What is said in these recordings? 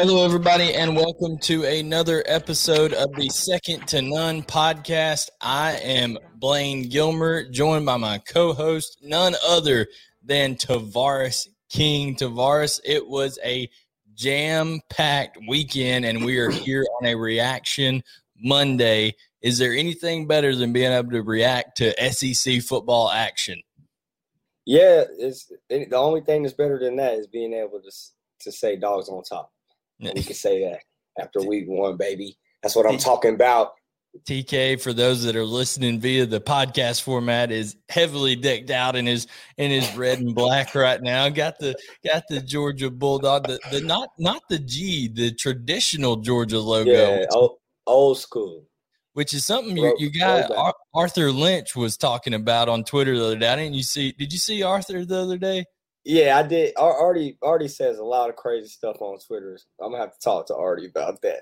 Hello, everybody, and welcome to another episode of the Second to None podcast. I am Blaine Gilmer, joined by my co host, none other than Tavarres King. Tavarres, it was a jam packed weekend, and we are here on a reaction Monday. Is there anything better than being able to react to SEC football action? Yeah, it's it, the only thing that's better than that is being able to to say dogs on top. We can say that after week one, baby. That's what I'm talking about. TK, for those that are listening via the podcast format, is heavily decked out in his in his red and black right now. Got the got the Georgia Bulldog, the, the not not the G, the traditional Georgia logo. Yeah, old, old school. Which is something you, you got Ar- Arthur Lynch was talking about on Twitter the other day. Didn't you see? Did you see Arthur the other day? Yeah, I did. Artie Artie says a lot of crazy stuff on Twitter. I'm gonna have to talk to Artie about that.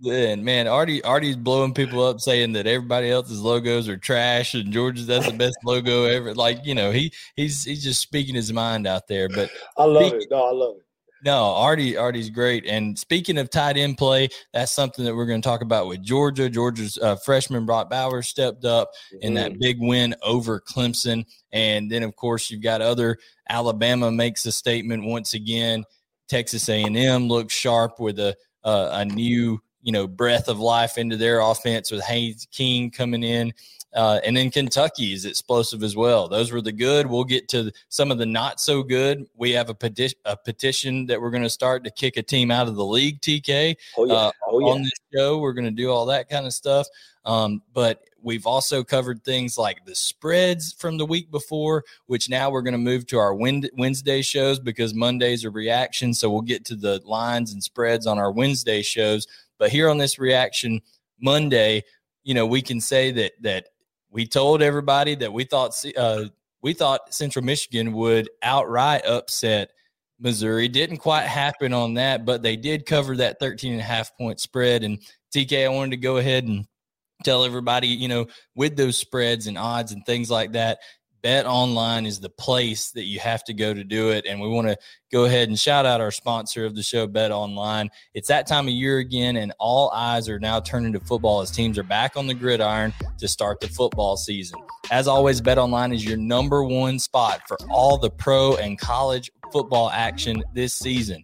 Then man, Artie Artie's blowing people up saying that everybody else's logos are trash and Georgia's that's the best logo ever. Like you know, he he's he's just speaking his mind out there. But I love speaking, it. No, I love it. No, Artie, Artie's great. And speaking of tight end play, that's something that we're going to talk about with Georgia. Georgia's uh, freshman Brock Bowers stepped up mm-hmm. in that mm-hmm. big win over Clemson, and then of course you've got other. Alabama makes a statement once again. Texas A&M looks sharp with a uh, a new you know breath of life into their offense with Haynes King coming in. Uh, and then Kentucky is explosive as well. Those were the good. We'll get to some of the not so good. We have a, peti- a petition that we're going to start to kick a team out of the league, TK. Oh, yeah. Uh, oh, yeah. On this show, we're going to do all that kind of stuff. Um, but we've also covered things like the spreads from the week before, which now we're going to move to our Wednesday shows because Mondays are reaction. So we'll get to the lines and spreads on our Wednesday shows. But here on this reaction Monday, you know, we can say that that we told everybody that we thought uh, we thought Central Michigan would outright upset Missouri. Didn't quite happen on that, but they did cover that 13 and a half point spread. And TK, I wanted to go ahead and tell everybody, you know, with those spreads and odds and things like that, Bet Online is the place that you have to go to do it. And we want to go ahead and shout out our sponsor of the show, Bet Online. It's that time of year again, and all eyes are now turning to football as teams are back on the gridiron to start the football season. As always, Bet Online is your number one spot for all the pro and college football action this season.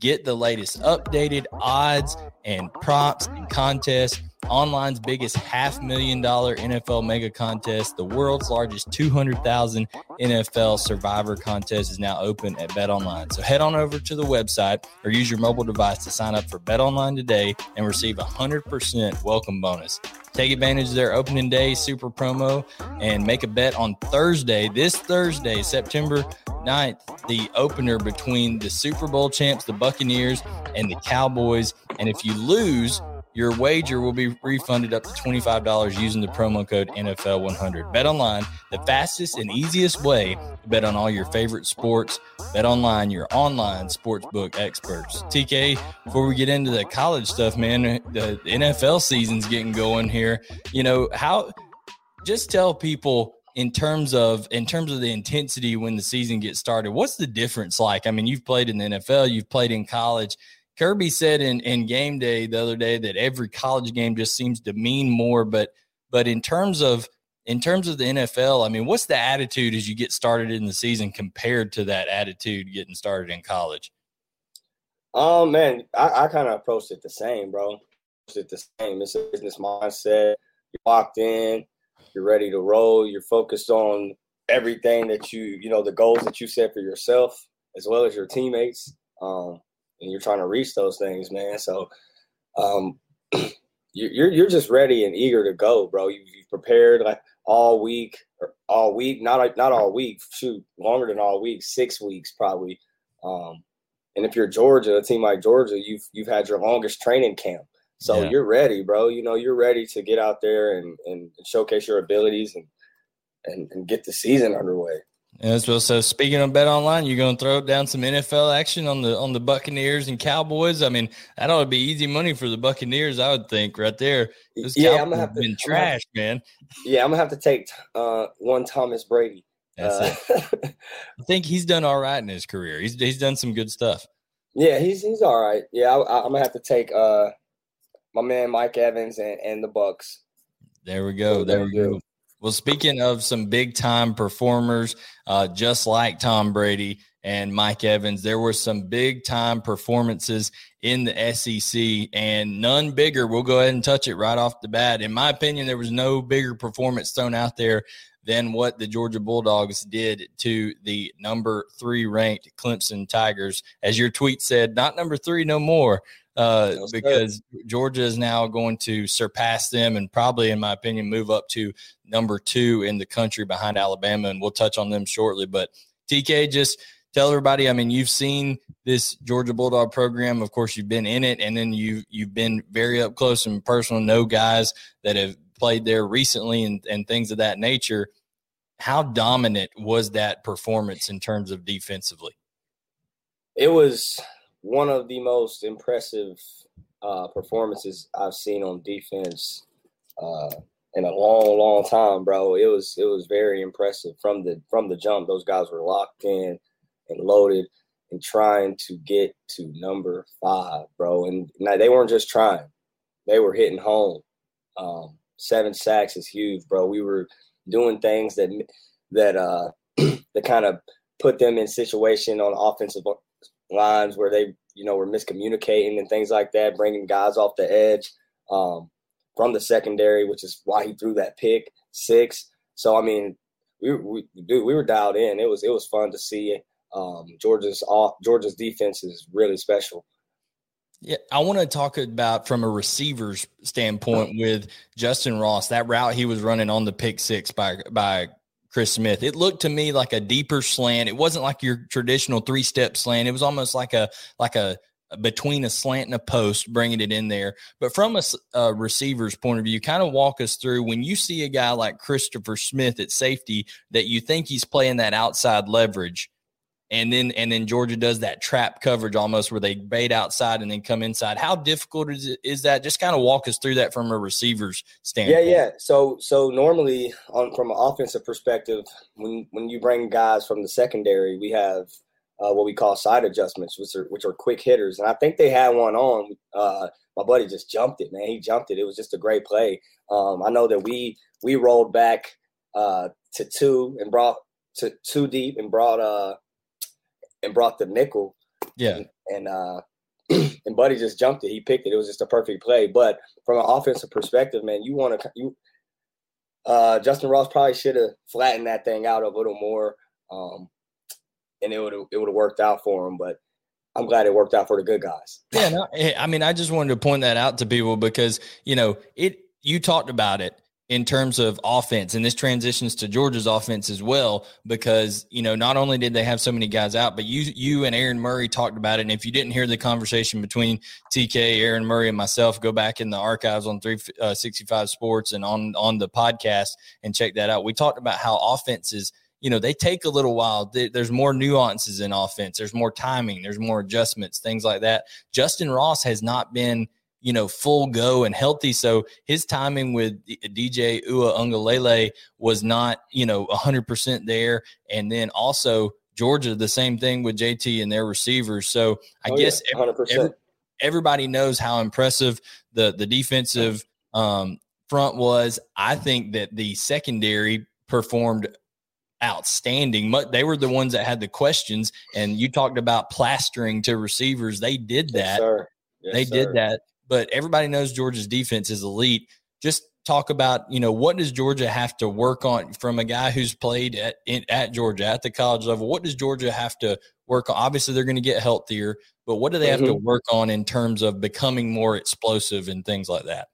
Get the latest updated odds and props and contests online's biggest half million dollar NFL mega contest, the world's largest 200,000 NFL survivor contest is now open at Bet Online. So head on over to the website or use your mobile device to sign up for Bet Online today and receive a 100% welcome bonus. Take advantage of their opening day super promo and make a bet on Thursday, this Thursday, September 9th, the opener between the Super Bowl champs, the Buccaneers, and the Cowboys. And if you lose, your wager will be refunded up to $25 using the promo code NFL100. Bet online, the fastest and easiest way to bet on all your favorite sports. Bet online, your online sportsbook experts. TK, before we get into the college stuff, man, the NFL season's getting going here. You know, how just tell people in terms of in terms of the intensity when the season gets started what's the difference like i mean you've played in the nfl you've played in college Kirby said in, in game day the other day that every college game just seems to mean more, but but in terms of in terms of the NFL, I mean, what's the attitude as you get started in the season compared to that attitude getting started in college? Oh man, I, I kind of approached it the same, bro. It's the same. It's a business mindset. you're locked in, you're ready to roll, you're focused on everything that you you know the goals that you set for yourself as well as your teammates, um, and you're trying to reach those things, man. So. Um, you're you're just ready and eager to go, bro. You, have prepared like all week, all week, not not all week. Shoot, longer than all week, six weeks probably. Um, and if you're Georgia, a team like Georgia, you've you've had your longest training camp, so yeah. you're ready, bro. You know you're ready to get out there and and showcase your abilities and and, and get the season underway. As well. So speaking of Bet Online, you're going to throw down some NFL action on the on the Buccaneers and Cowboys. I mean, that ought to be easy money for the Buccaneers, I would think, right there. Those yeah, Cowboys I'm gonna have to, been trash, man. Yeah, I'm gonna have to take uh, one Thomas Brady. Uh, I think he's done all right in his career. He's he's done some good stuff. Yeah, he's he's all right. Yeah, I, am gonna have to take uh, my man Mike Evans and, and the Bucks. There we go. There we go. Well, speaking of some big time performers, uh, just like Tom Brady and Mike Evans, there were some big time performances in the SEC and none bigger. We'll go ahead and touch it right off the bat. In my opinion, there was no bigger performance thrown out there than what the Georgia Bulldogs did to the number three ranked Clemson Tigers. As your tweet said, not number three no more uh, because Georgia is now going to surpass them and probably, in my opinion, move up to number two in the country behind Alabama. And we'll touch on them shortly. But TK, just tell everybody. I mean, you've seen this Georgia Bulldog program. Of course, you've been in it, and then you you've been very up close and personal. Know guys that have played there recently and, and things of that nature. How dominant was that performance in terms of defensively? It was one of the most impressive uh, performances I've seen on defense uh, in a long, long time, bro. It was it was very impressive from the from the jump. Those guys were locked in and loaded and trying to get to number five, bro. And now they weren't just trying; they were hitting home. Um, seven sacks is huge, bro. We were doing things that that uh that kind of put them in situation on offensive lines where they, you know, were miscommunicating and things like that, bringing guys off the edge um, from the secondary, which is why he threw that pick six. So I mean, we, we dude, we were dialed in. It was it was fun to see. Um, Georgia's off, Georgia's defense is really special. Yeah, I want to talk about from a receiver's standpoint with Justin Ross. That route he was running on the pick six by by Chris Smith. It looked to me like a deeper slant. It wasn't like your traditional three step slant. It was almost like a like a between a slant and a post, bringing it in there. But from a, a receiver's point of view, kind of walk us through when you see a guy like Christopher Smith at safety that you think he's playing that outside leverage and then and then Georgia does that trap coverage almost where they bait outside and then come inside. How difficult is it, is that? Just kind of walk us through that from a receiver's standpoint. Yeah, yeah. So so normally on from an offensive perspective, when when you bring guys from the secondary, we have uh, what we call side adjustments, which are which are quick hitters, and I think they had one on. Uh, my buddy just jumped it, man. He jumped it. It was just a great play. Um, I know that we we rolled back uh, to two and brought to two deep and brought uh and brought the nickel. Yeah. And, and uh and Buddy just jumped it. He picked it. It was just a perfect play. But from an offensive perspective, man, you want to you uh Justin Ross probably should have flattened that thing out a little more. Um and it would have it would have worked out for him, but I'm glad it worked out for the good guys. Yeah, no, I mean, I just wanted to point that out to people because you know it. You talked about it in terms of offense and this transitions to Georgia's offense as well because you know not only did they have so many guys out but you you and Aaron Murray talked about it and if you didn't hear the conversation between TK Aaron Murray and myself go back in the archives on 365 uh, sports and on on the podcast and check that out. We talked about how offenses you know they take a little while. There's more nuances in offense. There's more timing. There's more adjustments things like that. Justin Ross has not been you know, full go and healthy. So his timing with DJ Uiagalelei was not, you know, 100% there. And then also Georgia, the same thing with JT and their receivers. So I oh, guess yeah, every, everybody knows how impressive the, the defensive um, front was. I think that the secondary performed outstanding. They were the ones that had the questions, and you talked about plastering to receivers. They did that. Yes, yes, they sir. did that but everybody knows Georgia's defense is elite. Just talk about you know what does Georgia have to work on from a guy who's played at in, at Georgia at the college level? What does Georgia have to work on? Obviously, they're going to get healthier, but what do they have mm-hmm. to work on in terms of becoming more explosive and things like that?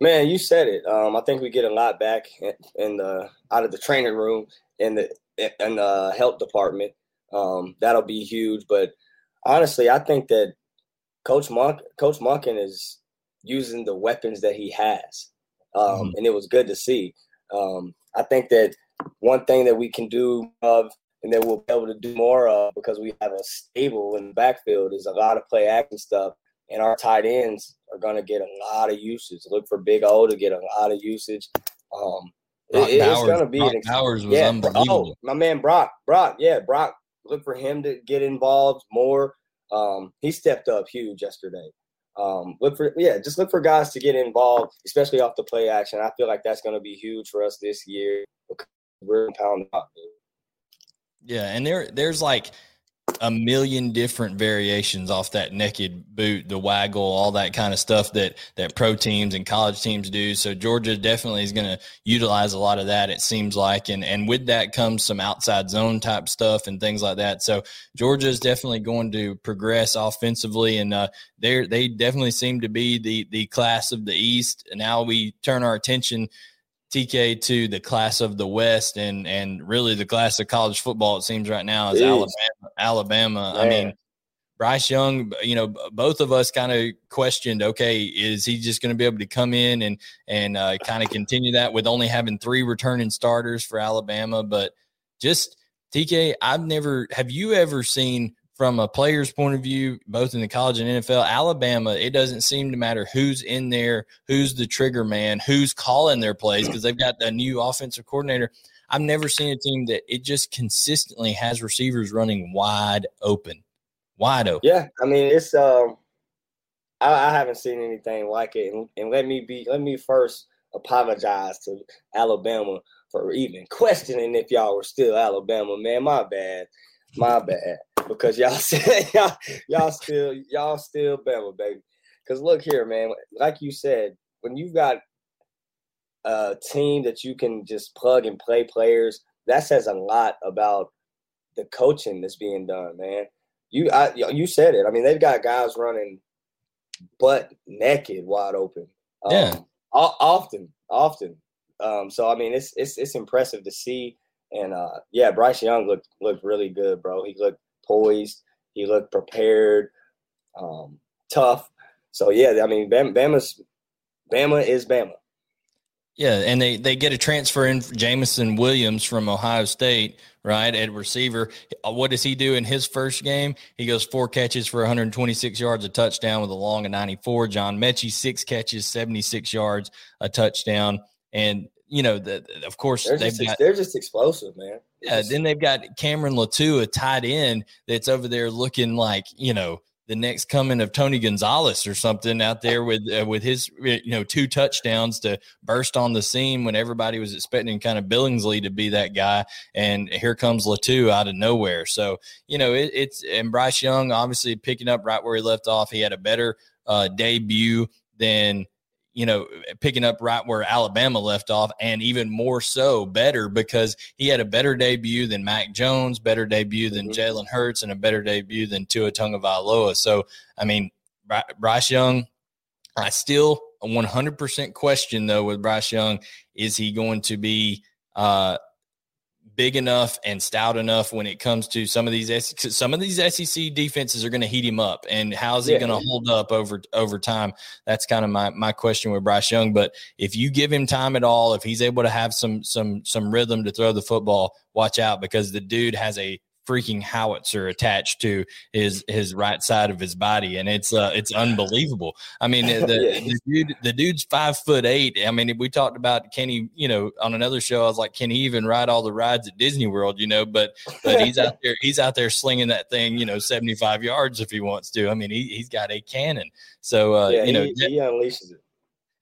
Man, you said it. Um, I think we get a lot back in, in the out of the training room in the in the health department. Um, that'll be huge. But honestly, I think that Coach Monk, Coach Monken is using the weapons that he has, um, mm-hmm. and it was good to see. Um, I think that one thing that we can do of and that we'll be able to do more of because we have a stable in the backfield is a lot of play action stuff, and our tight ends are going to get a lot of usage. Look for Big O to get a lot of usage. Um, Brock it, Bowers, it's going to be Brock an Bowers was yeah, unbelievable. Oh, my man Brock, Brock, yeah, Brock. Look for him to get involved more. Um, he stepped up huge yesterday. Um, look for yeah, just look for guys to get involved, especially off the play action. I feel like that's going to be huge for us this year. We're out. Yeah, and there there's like a million different variations off that naked boot, the waggle, all that kind of stuff that that pro teams and college teams do. So Georgia definitely is going to utilize a lot of that. It seems like, and and with that comes some outside zone type stuff and things like that. So Georgia is definitely going to progress offensively, and uh, they they definitely seem to be the the class of the East. And now we turn our attention TK to the class of the West and and really the class of college football. It seems right now is Alabama. Alabama. I mean, Bryce Young. You know, both of us kind of questioned. Okay, is he just going to be able to come in and and uh, kind of continue that with only having three returning starters for Alabama? But just TK, I've never. Have you ever seen from a player's point of view, both in the college and NFL, Alabama, it doesn't seem to matter who's in there, who's the trigger man, who's calling their plays because they've got a new offensive coordinator. I've never seen a team that it just consistently has receivers running wide open, wide open. Yeah, I mean it's um, I, I haven't seen anything like it, and, and let me be let me first apologize to Alabama for even questioning if y'all were still Alabama. Man, my bad, my bad because y'all said y'all y'all still y'all still Bama baby. Because look here, man. Like you said, when you've got a team that you can just plug and play players, that says a lot about the coaching that's being done, man. You I, you said it. I mean, they've got guys running butt naked, wide open. Um, yeah. Often, often. Um, so I mean, it's it's it's impressive to see. And uh, yeah, Bryce Young looked looked really good, bro. He looked poised. He looked prepared, um, tough. So yeah, I mean, Bama, Bama's Bama is Bama. Yeah, and they they get a transfer in Jameson Williams from Ohio State, right, at receiver. Uh, what does he do in his first game? He goes four catches for 126 yards, a touchdown with a long of 94. John Metchie six catches, 76 yards, a touchdown, and you know, the, of course, they're just, got, they're just explosive, man. Yeah. Then they've got Cameron Latu, a tight end that's over there looking like, you know, the next coming of Tony Gonzalez or something out there with uh, with his you know two touchdowns to burst on the scene when everybody was expecting kind of Billingsley to be that guy, and here comes Latu out of nowhere. So you know it, it's and Bryce Young obviously picking up right where he left off. He had a better uh, debut than you know, picking up right where Alabama left off, and even more so, better because he had a better debut than Mac Jones, better debut than mm-hmm. Jalen Hurts, and a better debut than Tua Tagovailoa. So, I mean, Bryce Young, I still 100% question though with Bryce Young, is he going to be uh, big enough and stout enough when it comes to some of these some of these SEC defenses are going to heat him up. And how's he yeah. going to hold up over over time? That's kind of my my question with Bryce Young. But if you give him time at all if he's able to have some some some rhythm to throw the football watch out because the dude has a freaking howitzer attached to his his right side of his body, and it's uh, it's unbelievable. I mean, the, the, dude the dude's five foot eight. I mean, we talked about can he, you know, on another show, I was like, can he even ride all the rides at Disney World? You know, but but he's out there he's out there slinging that thing, you know, seventy five yards if he wants to. I mean, he he's got a cannon. So uh, yeah, you know, he, he unleashes it.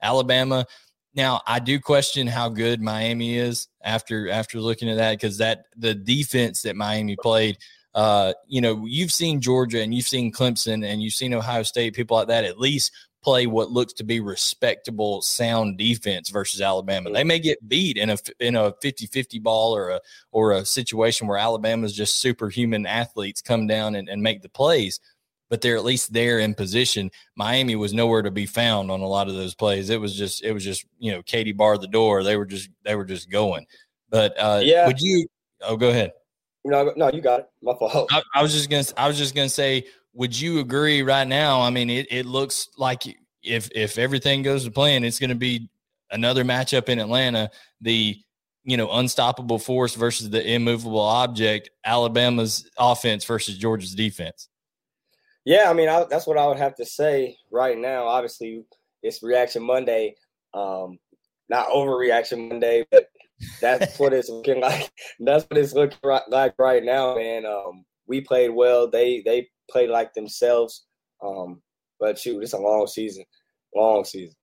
Alabama now, I do question how good Miami is after after looking at that because that the defense that Miami played. Uh, you know, you've seen Georgia and you've seen Clemson and you've seen Ohio State, people like that, at least play what looks to be respectable, sound defense versus Alabama. They may get beat in a in a 50-50 ball or a or a situation where Alabama's just superhuman athletes come down and, and make the plays but they're at least there in position. Miami was nowhere to be found on a lot of those plays. It was just, it was just, you know, Katie barred the door. They were just, they were just going. But uh, yeah, would you? Oh, go ahead. No, no, you got it. My fault. I, I was just gonna, I was just gonna say, would you agree right now? I mean, it, it looks like if if everything goes to plan, it's going to be another matchup in Atlanta. The you know unstoppable force versus the immovable object. Alabama's offense versus Georgia's defense. Yeah, I mean, I, that's what I would have to say right now. Obviously, it's Reaction Monday, um, not Overreaction Monday, but that's what it's looking like. That's what it's looking like right now, man. Um, we played well. They they played like themselves. Um, but shoot, it's a long season, long season.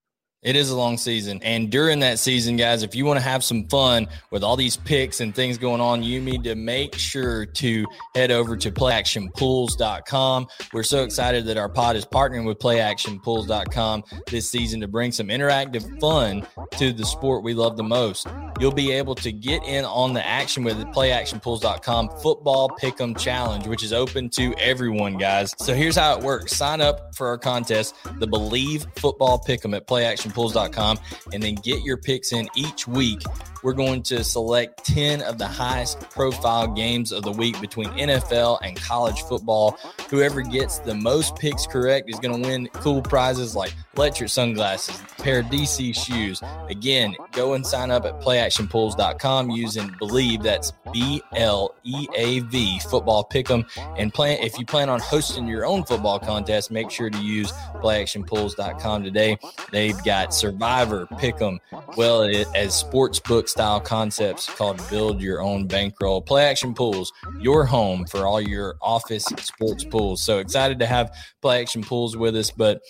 It is a long season. And during that season, guys, if you want to have some fun with all these picks and things going on, you need to make sure to head over to playactionpools.com. We're so excited that our pod is partnering with playactionpools.com this season to bring some interactive fun to the sport we love the most. You'll be able to get in on the action with the playactionpools.com football pick'em challenge, which is open to everyone, guys. So here's how it works. Sign up for our contest, the Bleav Football Pick'em at Playactionpools.com pools.com and then get your picks in each week. We're going to select 10 of the highest profile games of the week between NFL and college football. Whoever gets the most picks correct is going to win cool prizes like electric sunglasses, pair of DC shoes. Again, go and sign up at playactionpools.com using Bleav. That's B L E A V football pick'em. And plan if you plan on hosting your own football contest, make sure to use playactionpools.com today. They've got Survivor, Pick'em, well as sportsbook style concepts called Build Your Own Bankroll. Play Action Pools, your home for all your office sports pools. So excited to have Play Action Pools with us, but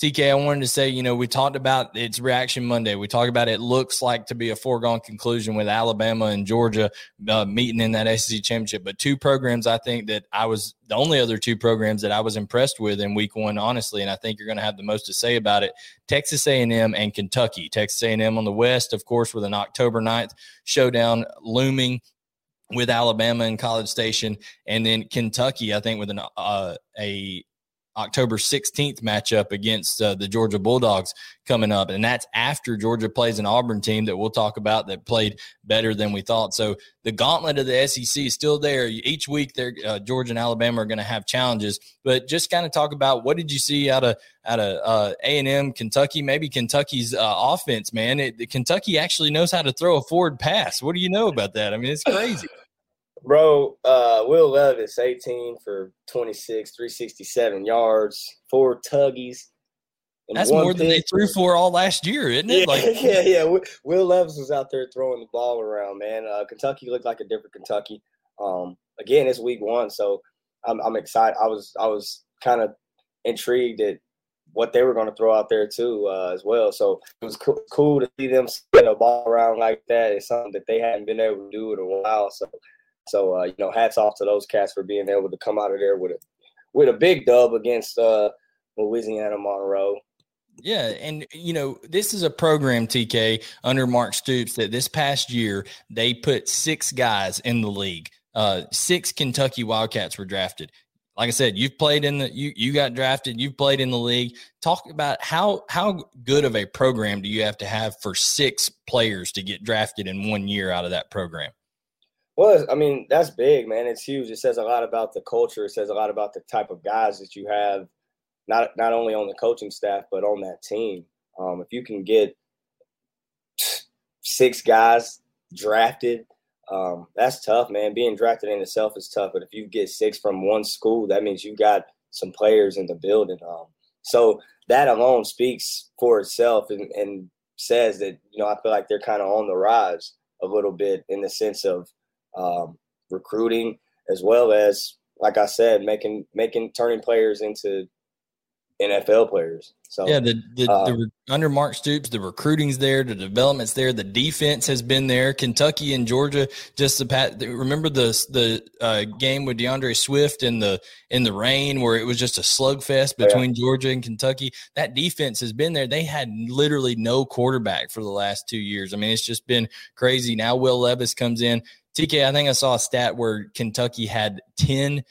TK, I wanted to say, you know, we talked about it's Reaction Monday. We talked about it looks like to be a foregone conclusion with Alabama and Georgia uh, meeting in that SEC championship. But two programs, I think that I was the only other two programs that I was impressed with in Week One, honestly, and I think you're going to have the most to say about it: Texas A&M and Kentucky. Texas A&M on the West, of course, with an October 9th showdown looming with Alabama and College Station, and then Kentucky, I think, with an uh, a October 16th matchup against uh, the Georgia Bulldogs coming up. And that's after Georgia plays an Auburn team that we'll talk about that played better than we thought. So the gauntlet of the SEC is still there. Each week, uh, Georgia and Alabama are going to have challenges. But just kind of talk about what did you see out of out of uh, A and M, Kentucky, maybe Kentucky's uh, offense, man. It, Kentucky actually knows how to throw a forward pass. What do you know about that? I mean, it's crazy. Bro, uh, Will Levis, 18 for 26, 367 yards, four tuggies. That's more than they threw for all last year, isn't it? Yeah, like, yeah, yeah. Will Levis was out there throwing the ball around, man. Uh, Kentucky looked like a different Kentucky. Um, again, it's week one, so I'm, I'm excited. I was I was kind of intrigued at what they were going to throw out there too, uh, as well. So it was co- cool to see them spin a ball around like that. It's something that they hadn't been able to do in a while. So so uh, you know, hats off to those cats for being able to come out of there with a with a big dub against uh, Louisiana Monroe. Yeah, and you know, this is a program TK under Mark Stoops that this past year they put six guys in the league. Uh, six Kentucky Wildcats were drafted. Like I said, you've played in the you you got drafted, you've played in the league. Talk about how how good of a program do you have to have for six players to get drafted in one year out of that program? Well, I mean, that's big, man. It's huge. It says a lot about the culture. It says a lot about the type of guys that you have, not not only on the coaching staff but on that team. Um, if you can get six guys drafted, um, that's tough, man. Being drafted in itself is tough, but if you get six from one school, that means you got some players in the building. Um, so that alone speaks for itself and, and says that you know I feel like they're kind of on the rise a little bit in the sense of um, recruiting, as well as, like I said, making making turning players into NFL players. So yeah, the, the, uh, the, under Mark Stoops, the recruiting's there, the development's there, the defense has been there. Kentucky and Georgia just the pat. Remember the the uh, game with DeAndre Swift in the in the rain where it was just a slugfest between yeah. Georgia and Kentucky. That defense has been there. They had literally no quarterback for the last two years. I mean, it's just been crazy. Now Will Levis comes in. TK, I think I saw a stat where Kentucky had ten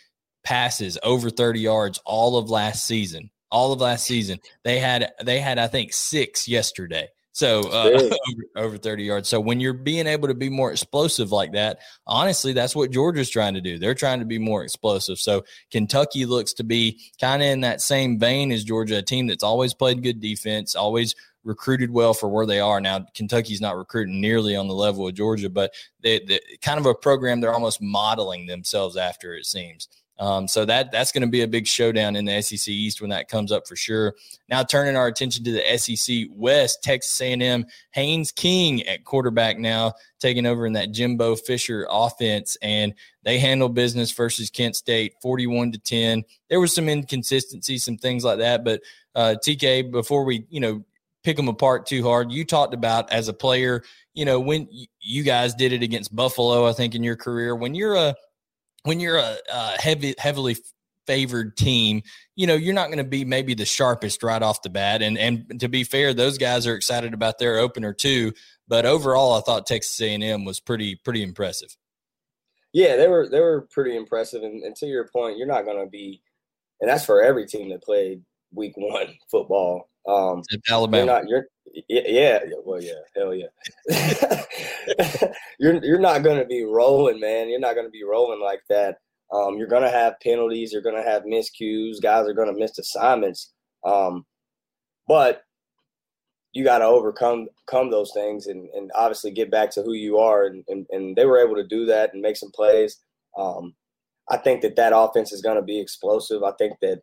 passes over 30 yards all of last season all of last season. They had they had I think six yesterday. So uh, over, over 30 yards. So when you're being able to be more explosive like that, honestly, that's what Georgia's trying to do. They're trying to be more explosive. So Kentucky looks to be kind of in that same vein as Georgia, a team that's always played good defense, always recruited well for where they are now. Kentucky's not recruiting nearly on the level of Georgia, but they, they kind of a program they're almost modeling themselves after. It seems. Um, so that that's going to be a big showdown in the SEC East when that comes up for sure. Now turning our attention to the SEC West, Texas A&M Haynes King at quarterback now taking over in that Jimbo Fisher offense, and they handle business versus Kent State, forty-one to ten. There was some inconsistency, some things like that, but uh, TK, before we you know pick them apart too hard, you talked about as a player, you know when you guys did it against Buffalo, I think in your career, when you're a when you're a, a heavy, heavily favored team, you know, you're not going to be maybe the sharpest right off the bat. And and to be fair, those guys are excited about their opener too. But overall, I thought Texas A&M was pretty pretty impressive. Yeah, they were they were pretty impressive. And, and to your point, you're not going to be, and that's for every team that played Week One football. Um, Alabama. You're not, you're, yeah, well, yeah, hell yeah. you're you're not gonna be rolling, man. You're not gonna be rolling like that. Um, you're gonna have penalties. You're gonna have miscues. Guys are gonna miss assignments. Um, but you got to overcome come those things and, and obviously get back to who you are. And, and, and they were able to do that and make some plays. Um, I think that that offense is going to be explosive. I think that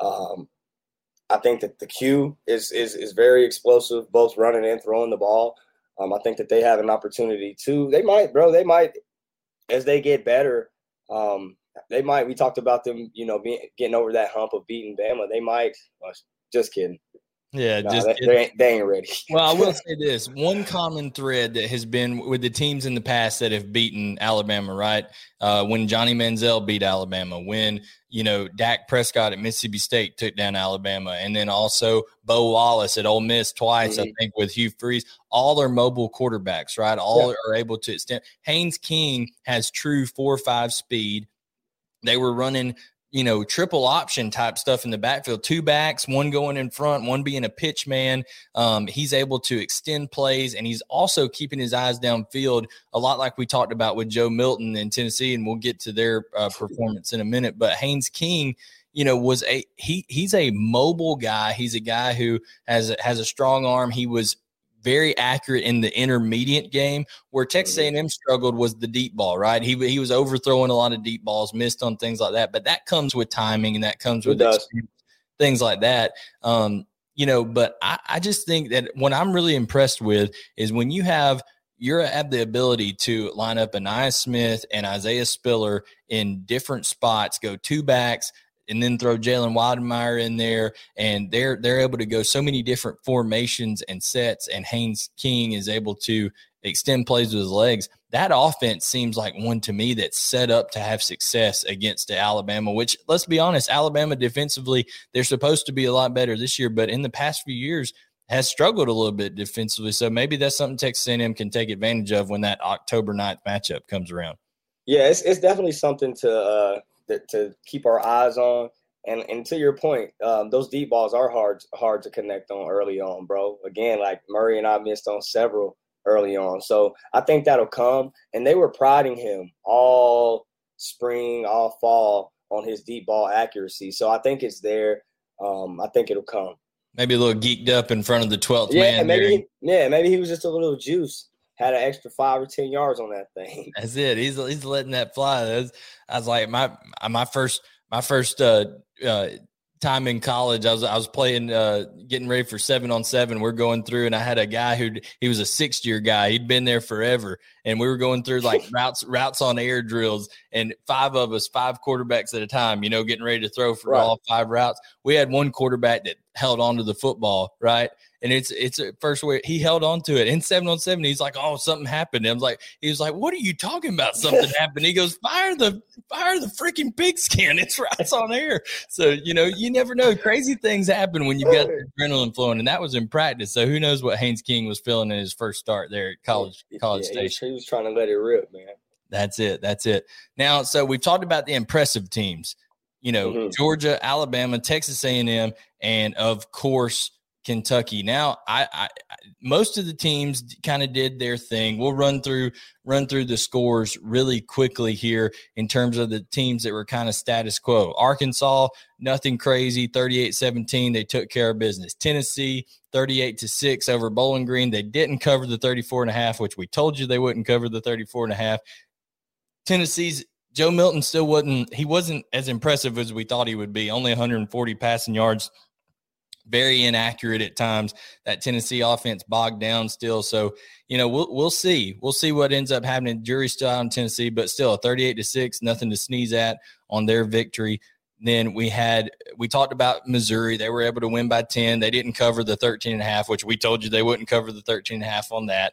um, I think that the Q is is is very explosive, both running and throwing the ball. Um, I think that they have an opportunity too. They might, bro. They might, as they get better. Um, they might. We talked about them, you know, being, getting over that hump of beating Bama. They might. Well, just kidding. Yeah, just they, they, ain't, they, ain't, ready. well, I will say this: one common thread that has been with the teams in the past that have beaten Alabama, right? Uh, when Johnny Manziel beat Alabama, when you know Dak Prescott at Mississippi State took down Alabama, and then also Bo Wallace at Ole Miss twice, mm-hmm. I think, with Hugh Freeze. All are mobile quarterbacks, right? All yeah. are able to extend. Haynes King has true four five speed. They were running you know, triple option type stuff in the backfield, two backs, one going in front, one being a pitch man. Um, he's able to extend plays and he's also keeping his eyes downfield, a lot like we talked about with Joe Milton in Tennessee. And we'll get to their uh, performance in a minute. But Haynes King, you know, was a he he's a mobile guy. He's a guy who has has a strong arm. He was very accurate in the intermediate game. Where Texas A&M mm-hmm. struggled was the deep ball, right? He he was overthrowing a lot of deep balls, missed on things like that. But that comes with timing and that comes with things like that. Um, you know, but I, I just think that what I'm really impressed with is when you have you're have the ability to line up Ainias Smith and Isaiah Spiller in different spots, go two backs, and then throw Jalen Wydermyer in there, and they're they're able to go so many different formations and sets. And Haynes King is able to extend plays with his legs. That offense seems like one to me that's set up to have success against Alabama. Which let's be honest, Alabama defensively they're supposed to be a lot better this year, but in the past few years has struggled a little bit defensively. So maybe that's something Texas A&M can take advantage of when that October 9th matchup comes around. Yeah, it's, it's definitely something to uh, that, to keep our eyes on. And and to your point, um, those deep balls are hard hard to connect on early on, bro. Again, like Murray and I missed on several early on, so I think that'll come. And they were priding him all spring, all fall on his deep ball accuracy. So I think it's there. Um, I think it'll come. Maybe a little geeked up in front of the twelfth yeah, man. Maybe, yeah, maybe he was just a little juice had an extra five or ten yards on that thing. That's it. He's he's letting that fly. Was, I was like my my first my first uh, uh, time in college. I was I was playing, uh, getting ready for seven on seven. We're going through, and I had a guy who he was a six year guy. He'd been there forever, and we were going through like routes routes on air drills, and five of us, five quarterbacks at a time. You know, getting ready to throw for right. all five routes. We had one quarterback that held on to the football, right? And it's it's a first way he held on to it in seven on seven. He's like, oh, something happened. And I was like, he was like, what are you talking about? Something happened. He goes, fire the fire the freaking pigskin. It's right on air. So you know, you never know. Crazy things happen when you've got adrenaline flowing, and that was in practice. So who knows what Haynes King was feeling in his first start there at college college yeah, station. He was trying to let it rip, man. That's it. That's it. Now, so we've talked about the impressive teams. You know, mm-hmm. Georgia, Alabama, Texas A&M, and of course Kentucky. Now, I, I most of the teams kind of did their thing. We'll run through run through the scores really quickly here in terms of the teams that were kind of status quo. Arkansas, nothing crazy, 38-17, they took care of business. Tennessee, 38 to 6 over Bowling Green. They didn't cover the 34 and a half, which we told you they wouldn't cover the 34 and a half. Tennessee's Joe Milton still wasn't he wasn't as impressive as we thought he would be. Only 140 passing yards very inaccurate at times. That Tennessee offense bogged down still. So, you know, we'll we'll see. We'll see what ends up happening. Jury still out in Tennessee, but still a 38 to 6, nothing to sneeze at on their victory. Then we had we talked about Missouri. They were able to win by 10. They didn't cover the 13 and a half, which we told you they wouldn't cover the 13 and a half on that.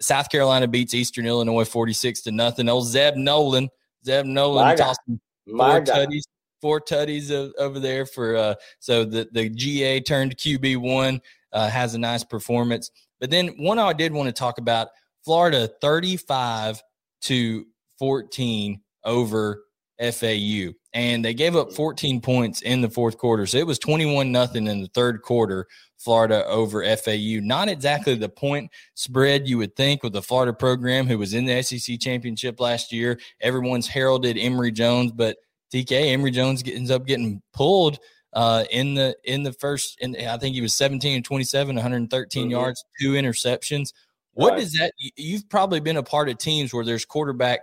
South Carolina beats Eastern Illinois 46 to nothing. Old Zeb Noland. Zeb Noland tossed four tutties, four tutties over there for uh, so the the GA turned QB one uh, has a nice performance. But then one I did want to talk about Florida 35 to 14 over FAU. And they gave up 14 points in the fourth quarter. So it was 21 nothing in the third quarter, Florida over FAU. Not exactly the point spread you would think with the Florida program who was in the SEC championship last year. Everyone's heralded Emory Jones, but TK Emory Jones ends up getting pulled uh, in the in the first. And I think he was 17 and 27, 113 mm-hmm. yards, two interceptions. What right. does that? You've probably been a part of teams where there's quarterback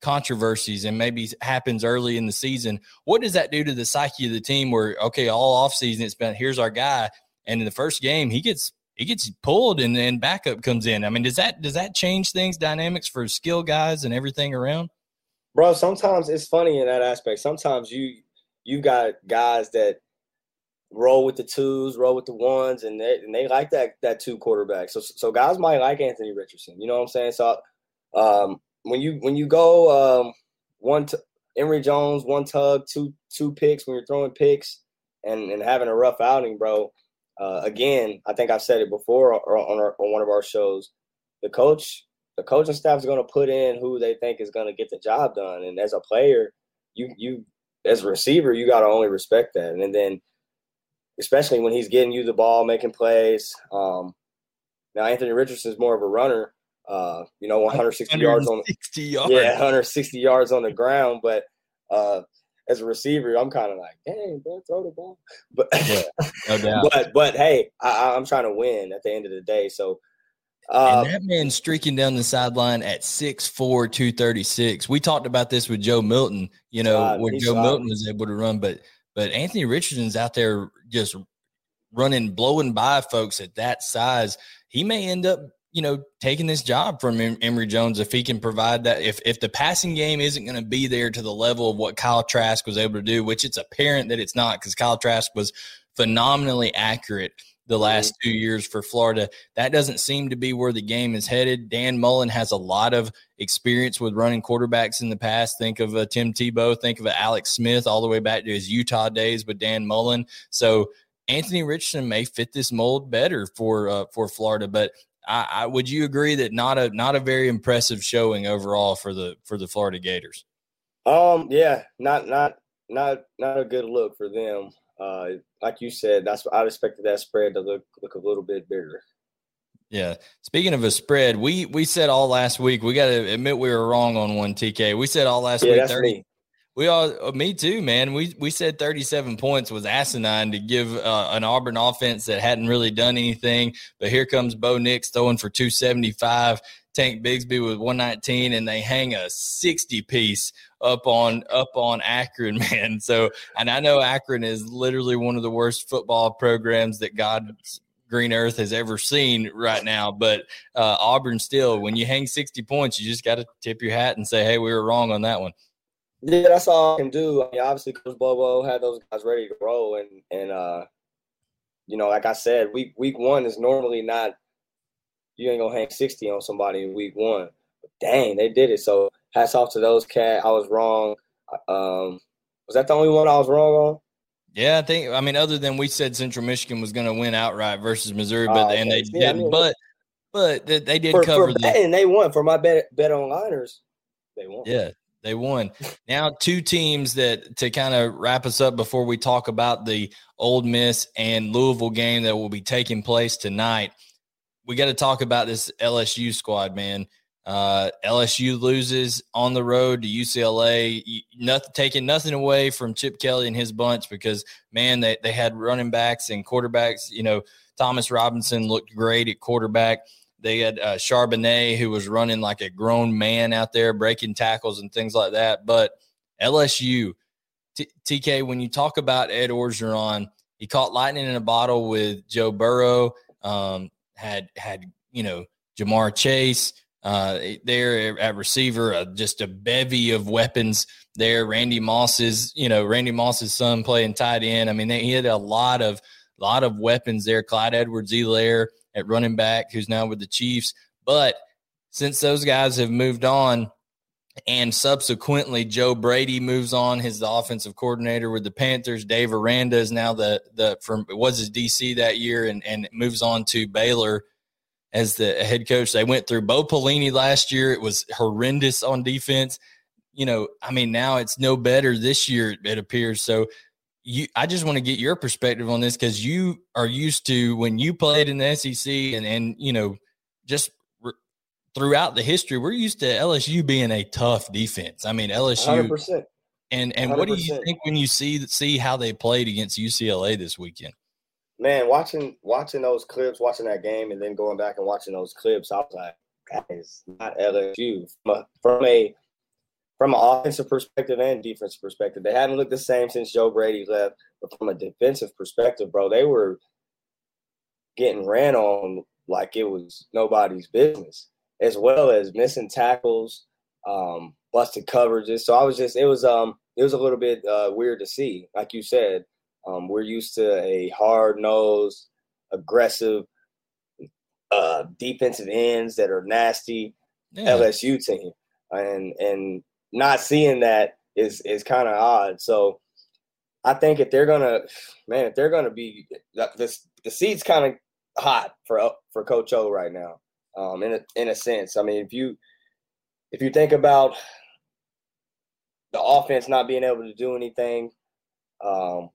controversies and maybe happens early in the season. What does that do to the psyche of the team? Where okay, all off season it's been here's our guy, and in the first game he gets he gets pulled and then backup comes in. I mean, does that does that change things dynamics for skill guys and everything around? Bro. Sometimes it's funny in that aspect. Sometimes you you got guys that roll with the twos, roll with the ones, and they and they like that that two quarterback. So so guys might like Anthony Richardson. You know what I'm saying? So um, when you when you go um, one t- Emory Jones, one tug, two two picks when you're throwing picks and and having a rough outing, bro. Uh, again, I think I've said it before on, our, on one of our shows. The coach the coaching staff is going to put in who they think is going to get the job done. And as a player, you you as a receiver, you got to only respect that. And then, especially when he's getting you the ball, making plays. Um, now Anthony Richardson is more of a runner. Uh, you know, 160, 160 yards on 60 yards. Yeah, 160 yards on the ground. But uh, as a receiver, I'm kind of like, dang, bro, throw the ball. But yeah, no but but hey, I, I'm trying to win at the end of the day. So uh, and that man streaking down the sideline at 6'4, 236. We talked about this with Joe Milton, you know, God, where Joe Milton was able to run, but but Anthony Richardson's out there just running, blowing by folks at that size. He may end up, you know, taking this job from Emory Jones if he can provide that. If if the passing game isn't going to be there to the level of what Kyle Trask was able to do, which it's apparent that it's not because Kyle Trask was phenomenally accurate the last two years for Florida. That doesn't seem to be where the game is headed. Dan Mullen has a lot of experience with running quarterbacks in the past. Think of a uh, Tim Tebow, think of a Alex Smith, all the way back to his Utah days with Dan Mullen. So Anthony Richardson may fit this mold better for uh, for Florida, but I, I, would you agree that not a not a very impressive showing overall for the for the Florida Gators? Um, yeah, not not not not a good look for them uh, like you said, that's I expected that spread to look look a little bit bigger. Yeah. Speaking of a spread, we we said all last week. We got to admit we were wrong on one TK. We said all last yeah, week thirty. Me. We all, uh, me too, man. We we said 37 points was asinine to give uh, an Auburn offense that hadn't really done anything. But here comes Bo Nix throwing for 275 Tank Bigsby with 119, and they hang a 60 piece up on up on Akron, man. So, and I know Akron is literally one of the worst football programs that God's green earth has ever seen right now. But uh, Auburn still, when you hang 60 points, you just got to tip your hat and say, "Hey, we were wrong on that one." Yeah, that's all I can do. I mean, obviously, Coach Bobo had those guys ready to roll, and and uh, you know, like I said, week week one is normally not you ain't gonna hang 60 on somebody in week one. But dang, they did it. So hats off to those cat. I was wrong. Um, was that the only one I was wrong on? Yeah, I think. I mean, other than we said Central Michigan was going to win outright versus Missouri, but uh, and they yeah, didn't. I mean, but but they, they did for, cover for and they won for my bet bet on liners. They won. Yeah, they won. now two teams that to kind of wrap us up before we talk about the Ole Miss and Louisville game that will be taking place tonight. We got to talk about this LSU squad, man. Uh, LSU loses on the road to UCLA. Nothing taking nothing away from Chip Kelly and his bunch because man, they they had running backs and quarterbacks. You know, Thompson-Robinson looked great at quarterback. They had uh, Charbonnet who was running like a grown man out there, breaking tackles and things like that. But LSU, T- TK, when you talk about Ed Orgeron, he caught lightning in a bottle with Joe Burrow. Um, had had you know Ja'Marr Chase uh, there at receiver, uh, just a bevy of weapons there. Randy Moss's, you know, Randy Moss's son playing tight end. I mean, they, he had a lot of lot of weapons there. Clyde Edwards-Helaire at running back, who's now with the Chiefs. But since those guys have moved on, and subsequently Joe Brady moves on, his the offensive coordinator with the Panthers. Dave Aranda is now the the from was his DC that year, and and moves on to Baylor as the head coach. They went through Bo Pelini last year. It was horrendous on defense. You know, I mean, now it's no better this year, it appears. So you I just want to get your perspective on this because you are used to when you played in the SEC and and you know, just throughout the history, we're used to LSU being a tough defense. I mean, LSU 100%. And and 100%. what do you think when you see see how they played against UCLA this weekend? man, watching watching those clips, watching that game, and then going back and watching those clips, I was like, that is not LSU from a from a from an offensive perspective and defensive perspective. They haven't looked the same since Joe Brady left, but from a defensive perspective, bro, they were getting ran on like it was nobody's business, as well as missing tackles, um, busted coverages. So I was just, it was, um, it was a little bit uh, weird to see, like you said. Um, we're used to a hard nosed, aggressive uh, defensive ends that are nasty yeah. LSU team, and and not seeing that is is kind of odd. So I think if they're gonna, man, if they're gonna be this, the seat's kind of hot for for Coach O right now. Um, in a, in a sense, I mean, if you if you think about the offense not being able to do anything, um,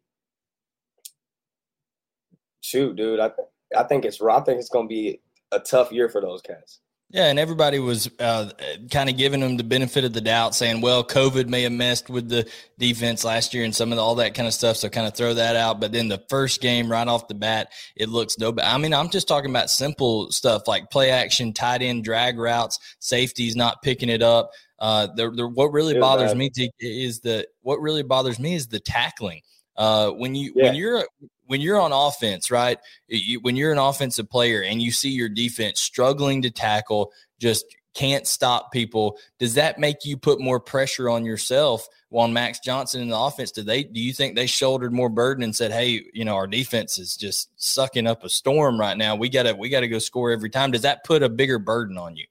shoot, dude, I I think it's I think it's going to be a tough year for those cats. Yeah, and everybody was uh, kind of giving them the benefit of the doubt, saying, "Well, COVID may have messed with the defense last year and some of the, all that kind of stuff." So, kind of throw that out. But then the first game, right off the bat, it looks no. I mean, I'm just talking about simple stuff like play action, tight end, drag routes, safeties not picking it up. Uh, the, the what really bothers me is the what really bothers me is the tackling. Uh, when you yeah. when you're when you're on offense, right? You, when you're an offensive player and you see your defense struggling to tackle, just can't stop people, does that make you put more pressure on yourself? on Max Johnson in the offense, do they do you think they shouldered more burden and said, "Hey, you know, our defense is just sucking up a storm right now. We gotta we gotta go score every time." Does that put a bigger burden on you?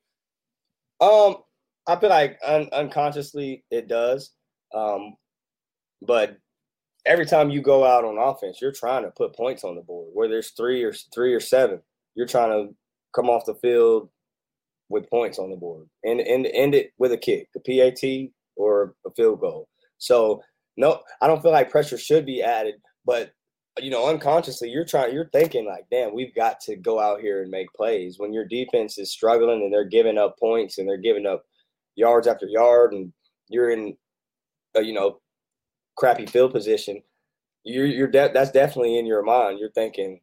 Um, I feel like un- unconsciously it does, um, but every time you go out on offense, you're trying to put points on the board. Where there's three or three or seven, you're trying to come off the field with points on the board and and end it with a kick, a PAT or a field goal. So no, I don't feel like pressure should be added, but you know, unconsciously you're trying you're thinking like, damn, we've got to go out here and make plays. When your defense is struggling and they're giving up points and they're giving up yards after yard and you're in uh, you know crappy field position, you're you're de- that's definitely in your mind. You're thinking,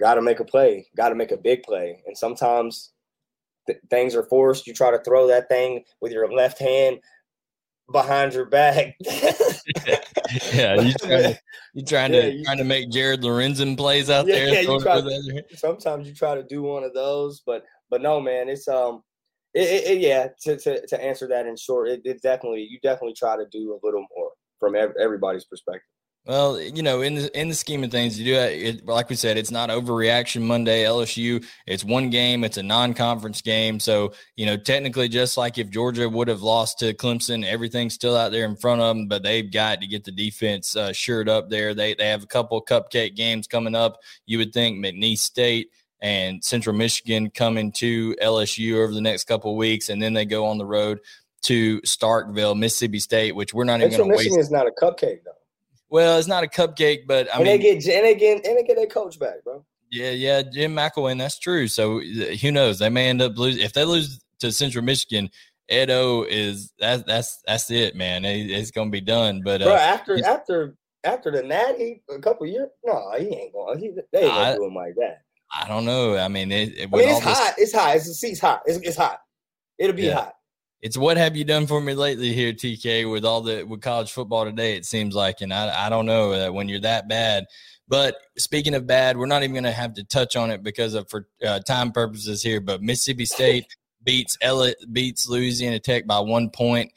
got to make a play, got to make a big play, and sometimes th- things are forced, you try to throw that thing with your left hand behind your back. yeah, you trying to you trying Yeah, to you- trying to make Jared Lorenzen plays out Yeah, there. yeah, you try to- the other hand. Sometimes you try to do one of those, but but no, man, it's um, it, it, it- yeah. To, to to answer that in short, it, it definitely you definitely try to do a little more from ev- everybody's perspective. Well, you know, in the in the scheme of things, you do it like we said, it's not overreaction Monday. LSU, it's one game, it's a non-conference game, so you know, technically, just like if Georgia would have lost to Clemson, everything's still out there in front of them, but they've got to get the defense uh, shored up there. They they have a couple cupcake games coming up. You would think McNeese State and Central Michigan coming to LSU over the next couple of weeks, and then they go on the road to Starkville, Mississippi State, which we're not even going to waste. Michigan is not a cupcake though, Well, it's not a cupcake, but I and mean, they get and they get and they get their coach back, bro. yeah, yeah, Jim McElwain, that's true. So who knows? They may end up losing if they lose to Central Michigan. Ed O is that's that's that's it, man. It- it's gonna be done. But bro, uh, after after after the Natty a couple years, no, he ain't going. He, they ain't I- gonna do him like that. I don't know. I mean, it, it, I mean, it's this- hot. It's hot. It's the seat's hot. It's, it's hot. It'll be Yeah. hot. It's what have you done for me lately here, TK, with all the with college football today, it seems like. And I, I don't know uh, when you're that bad. But speaking of bad, we're not even going to have to touch on it because of for uh, time purposes here. But Mississippi State beats Ella, beats Louisiana Tech by one point.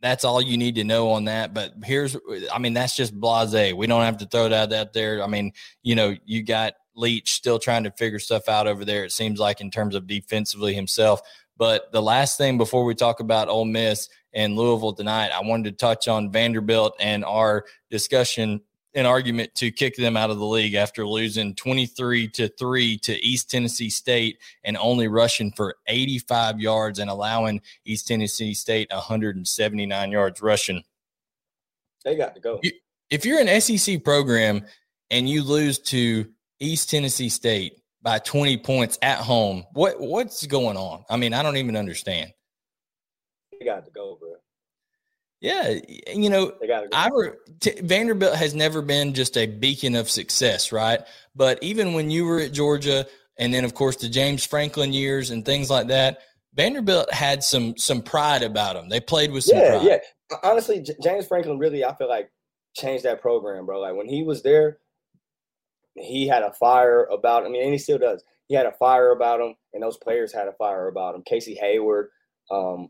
That's all you need to know on that. But here's, I mean, that's just blase. We don't have to throw that out there. I mean, you know, you got Leach still trying to figure stuff out over there. It seems like in terms of defensively himself. But the last thing before we talk about Ole Miss and Louisville tonight, I wanted to touch on Vanderbilt and our discussion and argument to kick them out of the league after losing 23 to 3 to East Tennessee State and only rushing for 85 yards and allowing East Tennessee State 179 yards rushing. They got to go. If you're an SEC program and you lose to East Tennessee State by 20 points at home, what what's going on? I mean, I don't even understand. They got to go, bro. Yeah, you know, They got to go. I re- t- Vanderbilt has never been just a beacon of success, right? But even when you were at Georgia, and then of course the James Franklin years and things like that, Vanderbilt had some some pride about them. They played with some yeah, pride. yeah. Honestly, J- James Franklin really, I feel like, changed that program, bro. Like when he was there, he had a fire about. I mean, and he still does. He had a fire about him, and those players had a fire about him. Casey Hayward. Um,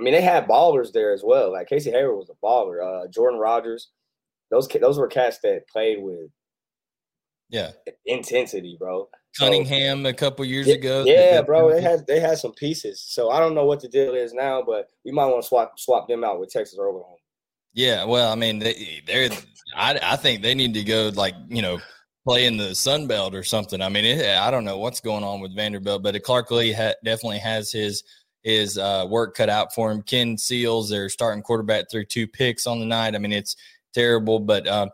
I mean, they had ballers there as well. Like Casey Hayward was a baller. Uh, Jordan Rodgers. Those those were cats that played with yeah. intensity, bro. So- Cunningham a couple years Yeah, ago. Yeah, bro. They had they had some pieces. So I don't know what the deal is now, but we might want to swap swap them out with Texas or Oklahoma. Yeah, well, I mean, they, they're. I I think they need to go like you know play in the Sun Belt or something. I mean, it, I don't know what's going on with Vanderbilt, but Clark Lea ha- definitely has his his uh, work cut out for him. Ken Seals, their starting quarterback, threw two picks on the night. I mean, it's terrible, but. Uh,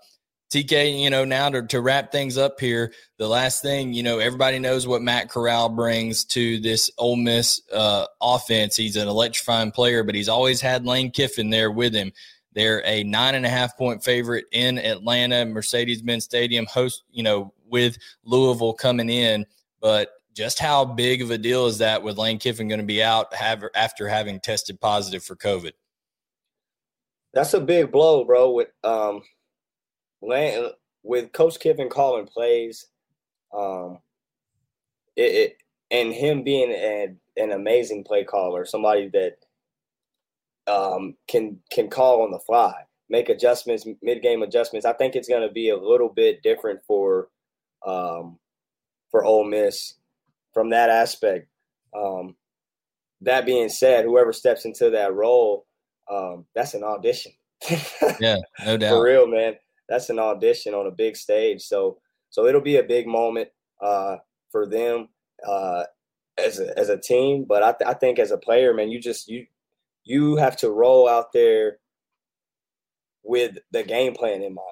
TK, you know, now to, to wrap things up here, the last thing, you know, everybody knows what Matt Corral brings to this Ole Miss uh, offense. He's an electrifying player, but he's always had Lane Kiffin there with him. They're a nine and a half point favorite in Atlanta, Mercedes Benz Stadium, host, you know, with Louisville coming in. But just how big of a deal is that with Lane Kiffin going to be out have, after having tested positive for COVID? That's a big blow, bro. With um, Lan- with Coach Kiffin calling plays, um, it, it and him being an an amazing play caller, somebody that um can can call on the fly, make adjustments, mid game adjustments. I think it's going to be a little bit different for um for Ole Miss from that aspect. Um, that being said, whoever steps into that role, um, that's an audition. Yeah, no doubt. For real, man. That's an audition on a big stage. So so it'll be a big moment uh, for them uh, as a, as a team. But I, th- I think as a player, man, you just you you have to roll out there with the game plan in mind.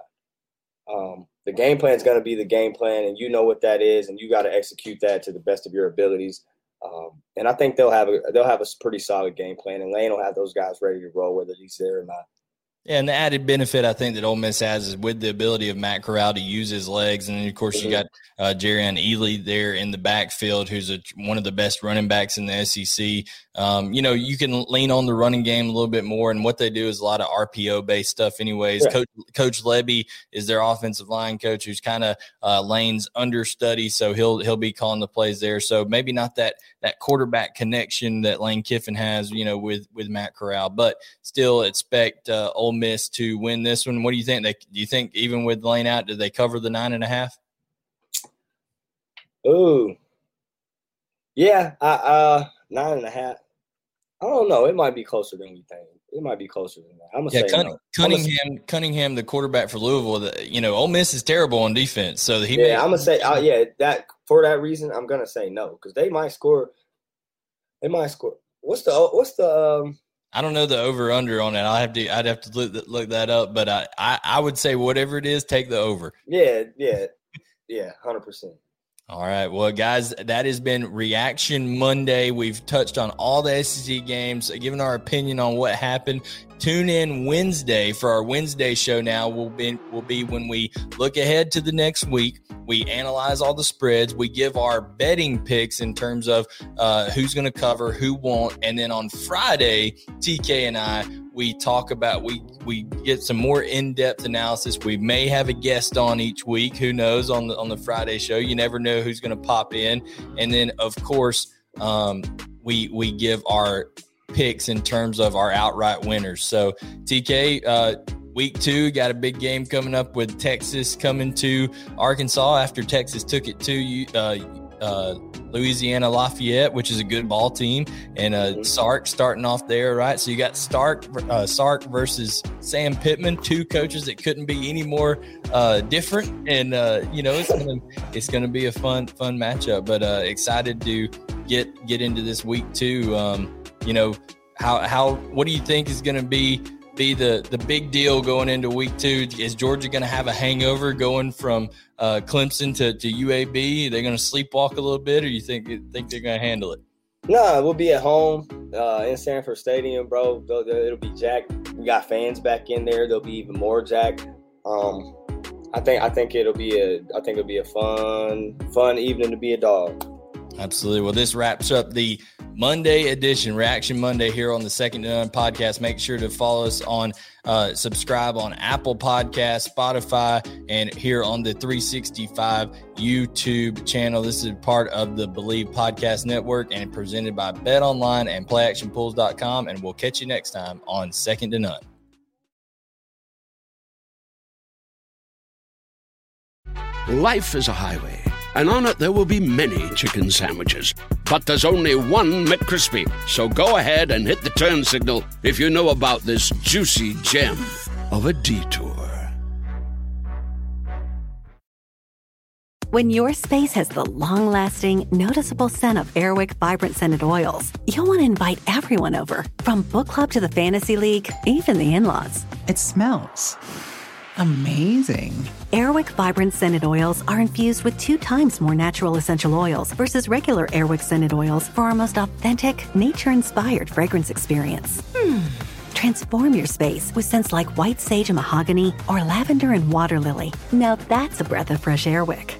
Um, the game plan is going to be the game plan, and you know what that is, and you got to execute that to the best of your abilities. Um, and I think they'll have a they'll have a pretty solid game plan, and Lane will have those guys ready to roll, whether he's there or not. Yeah, and the added benefit I think that Ole Miss has is with the ability of Matt Corral to use his legs, and then of course mm-hmm. you got uh, and Ealy there in the backfield, who's a, one of the best running backs in the SEC. Um, you know, you can lean on the running game a little bit more, and what they do is a lot of RPO based stuff. Anyways, yeah. Coach Coach Lebby is their offensive line coach, who's kind of uh, Lane's understudy, so he'll he'll be calling the plays there. So maybe not that that quarterback connection that Lane Kiffin has, you know, with with Matt Corral, but still expect uh, Ole Miss to win this one. What do you think? They do you think even with Lane out, did they cover the nine and a half? Ooh, yeah, I, uh, nine and a half. I don't know. It might be closer than we think. It might be closer than that. I'm gonna yeah, say Cunning, no. Cunningham. Say, Cunningham, the quarterback for Louisville. The, you know, Ole Miss is terrible on defense, so he. Yeah, may, I'm gonna say. Uh, yeah, that for that reason, I'm gonna say no because they might score. They might score. What's the What's the um? I don't know the over under on it. I have to. I'd have to look look that up. But I, I I would say whatever it is, take the over. Yeah, yeah, yeah, hundred percent. All right. Well, guys, that has been Reaction Monday. We've touched on all the SEC games, given our opinion on what happened. Tune in Wednesday for our Wednesday show. Now will be will be when we look ahead to the next week. We analyze all the spreads. We give our betting picks in terms of uh, who's going to cover, who won't, and then on Friday, TK and I we talk about we we get some more in-depth analysis. We may have a guest on each week. Who knows? On the on the friday show you never know who's going to pop in. And then of course um, we we give our picks in terms of our outright winners. So tk uh, week two got a big game coming up with texas coming to arkansas after texas took it to uh, uh, Louisiana Lafayette, which is a good ball team, and uh, mm-hmm. Sark starting off there, right? So you got Stark, uh, Sark versus Sam Pittman, two coaches that couldn't be any more uh, different, and uh, you know it's gonna it's gonna be a fun fun matchup. But uh, excited to get get into this week too. Um, you know how how what do you think is going to be be the the big deal going into week two? Is Georgia going to have a hangover going from uh, Clemson to, to UAB? They're going to sleepwalk a little bit, or you think think they're going to handle it? No, we'll be at home uh, in Sanford Stadium, bro. It'll be jacked. We got fans back in there. There'll be even more jacked. Um, I think I think it'll be a I think it'll be a fun fun evening to be a dog. Absolutely. Well, this wraps up the Monday edition, Reaction Monday, here on the Second to None podcast. Make sure to follow us on, uh, subscribe on Apple Podcast, Spotify, and here on the 365 YouTube channel. This is part of the Bleav Podcast Network and presented by BetOnline and PlayActionPools.com. And we'll catch you next time on Second to None. Life is a highway and on it there will be many chicken sandwiches. But there's only one McCrispy. So go ahead and hit the turn signal if you know about this juicy gem of a detour. When your space has the long lasting, noticeable scent of Airwick Vibrant Scented Oils, you'll want to invite everyone over, from book club to the fantasy league, even the in laws. It smells amazing. Airwick Vibrant Scented Oils are infused with two times more natural essential oils versus regular Airwick Scented Oils for our most authentic, nature inspired fragrance experience. Hmm. Transform your space with scents like white sage and mahogany or lavender and water lily. Now that's a breath of fresh Airwick.